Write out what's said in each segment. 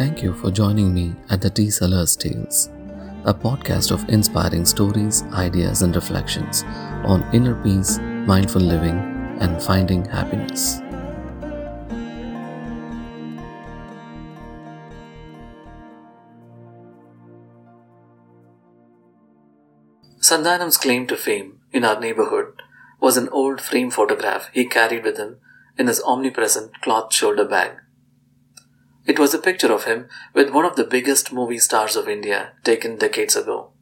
Thank you for joining me at the Tea Sellers Tales, a podcast of inspiring stories, ideas, and reflections on inner peace, mindful living, and finding happiness. Sandhanam's claim to fame in our neighborhood was an old frame photograph he carried with him in his omnipresent cloth shoulder bag. It was a picture of him with one of the biggest movie stars of India taken decades ago.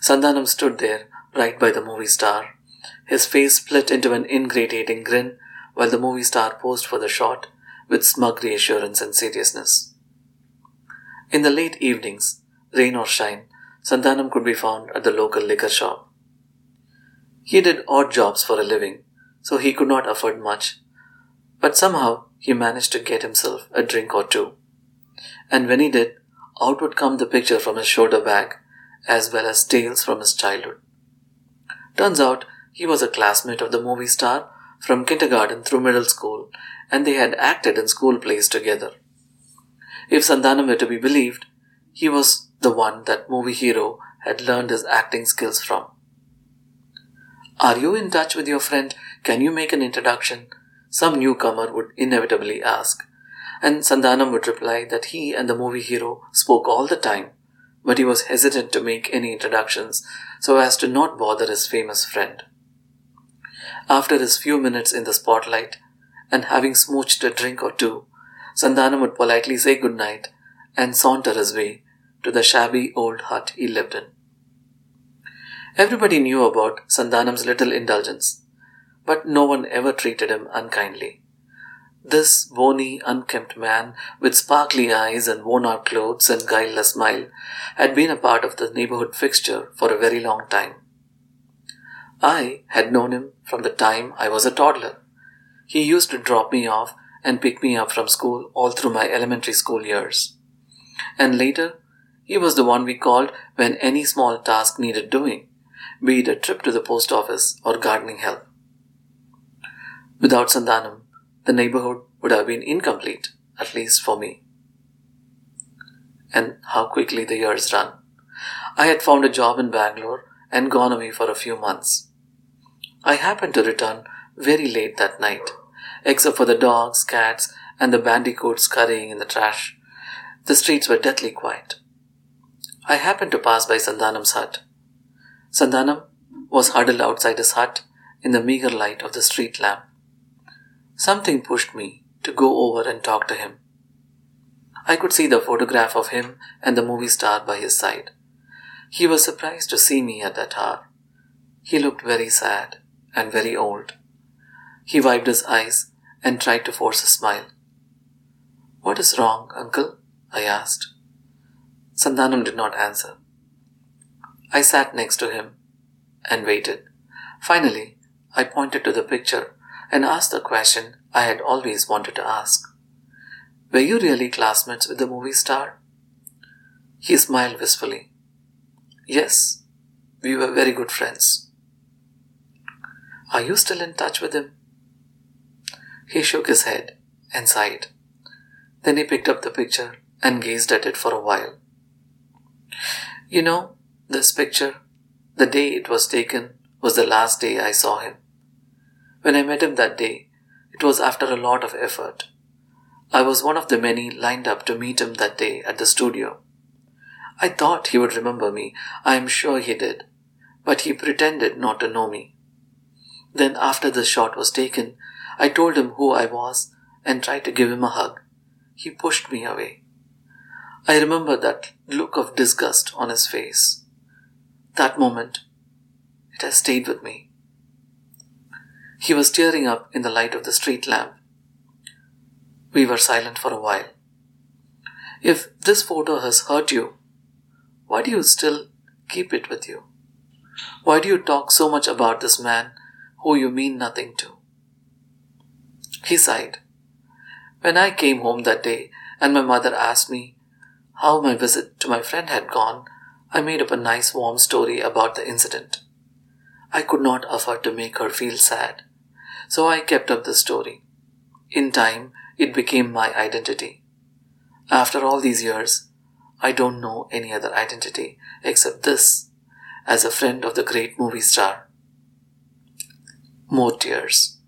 Sandhanam stood there right by the movie star, his face split into an ingratiating grin while the movie star posed for the shot with smug reassurance and seriousness. In the late evenings, rain or shine, Sandhanam could be found at the local liquor shop. He did odd jobs for a living, so he could not afford much, but somehow he managed to get himself a drink or two. And when he did, out would come the picture from his shoulder bag, as well as tales from his childhood. Turns out he was a classmate of the movie star from kindergarten through middle school, and they had acted in school plays together. If Sandhanam were to be believed, he was the one that movie hero had learned his acting skills from. Are you in touch with your friend? Can you make an introduction? Some newcomer would inevitably ask, and Sandhanam would reply that he and the movie hero spoke all the time, but he was hesitant to make any introductions so as to not bother his famous friend. After his few minutes in the spotlight, and having smooched a drink or two, Sandhanam would politely say good night and saunter his way to the shabby old hut he lived in. Everybody knew about Sandhanam's little indulgence, but no one ever treated him unkindly. This bony, unkempt man, with sparkly eyes and worn out clothes and guileless smile, had been a part of the neighborhood fixture for a very long time. I had known him from the time I was a toddler. He used to drop me off and pick me up from school all through my elementary school years. And later, he was the one we called when any small task needed doing, be it a trip to the post office or gardening help. Without Sandhanam, the neighborhood would have been incomplete, at least for me. And how quickly the years run. I had found a job in Bangalore and gone away for a few months. I happened to return very late that night, except for the dogs, cats, and the bandicoots scurrying in the trash. The streets were deathly quiet. I happened to pass by Sandhanam's hut. Sandhanam was huddled outside his hut in the meager light of the street lamp. Something pushed me to go over and talk to him. I could see the photograph of him and the movie star by his side. He was surprised to see me at that hour. He looked very sad and very old. He wiped his eyes and tried to force a smile. What is wrong, uncle? I asked. Sandhanam did not answer. I sat next to him and waited. Finally, I pointed to the picture and asked the question I had always wanted to ask. Were you really classmates with the movie star? He smiled wistfully. Yes, we were very good friends. Are you still in touch with him? He shook his head and sighed. Then he picked up the picture and gazed at it for a while. You know, this picture, the day it was taken, was the last day I saw him. When I met him that day, it was after a lot of effort. I was one of the many lined up to meet him that day at the studio. I thought he would remember me. I am sure he did. But he pretended not to know me. Then, after the shot was taken, I told him who I was and tried to give him a hug. He pushed me away. I remember that look of disgust on his face. That moment, it has stayed with me. He was tearing up in the light of the street lamp. We were silent for a while. If this photo has hurt you, why do you still keep it with you? Why do you talk so much about this man who you mean nothing to? He sighed. When I came home that day and my mother asked me how my visit to my friend had gone, I made up a nice warm story about the incident. I could not afford to make her feel sad, so I kept up the story. In time, it became my identity. After all these years, I don't know any other identity except this as a friend of the great movie star. More tears.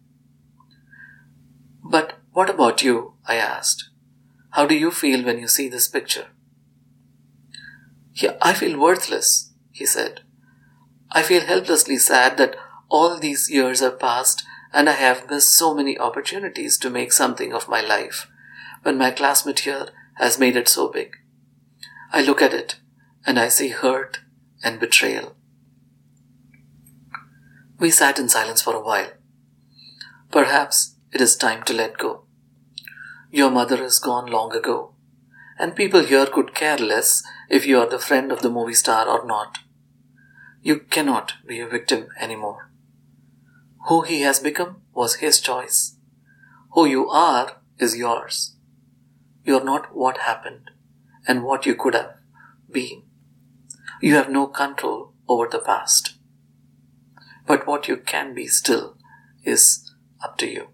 But what about you? I asked. How do you feel when you see this picture? Yeah, I feel worthless, he said. I feel helplessly sad that all these years have passed and I have missed so many opportunities to make something of my life when my classmate here has made it so big. I look at it and I see hurt and betrayal. We sat in silence for a while. Perhaps it is time to let go. Your mother is gone long ago, and people here could care less if you are the friend of the movie star or not. You cannot be a victim anymore. Who he has become was his choice. Who you are is yours. You are not what happened and what you could have been. You have no control over the past. But what you can be still is up to you.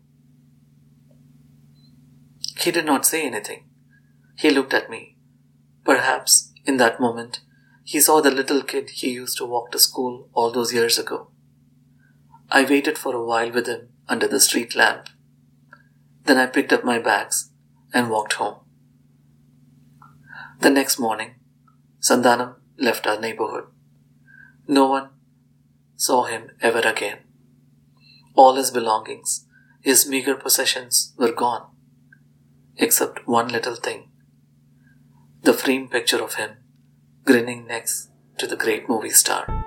He did not say anything. He looked at me. Perhaps in that moment he saw the little kid he used to walk to school all those years ago. I waited for a while with him under the street lamp. Then I picked up my bags and walked home. The next morning, Sandhanam left our neighborhood. No one saw him ever again. All his belongings, his meager possessions were gone, except one little thing the framed picture of him grinning next to the great movie star.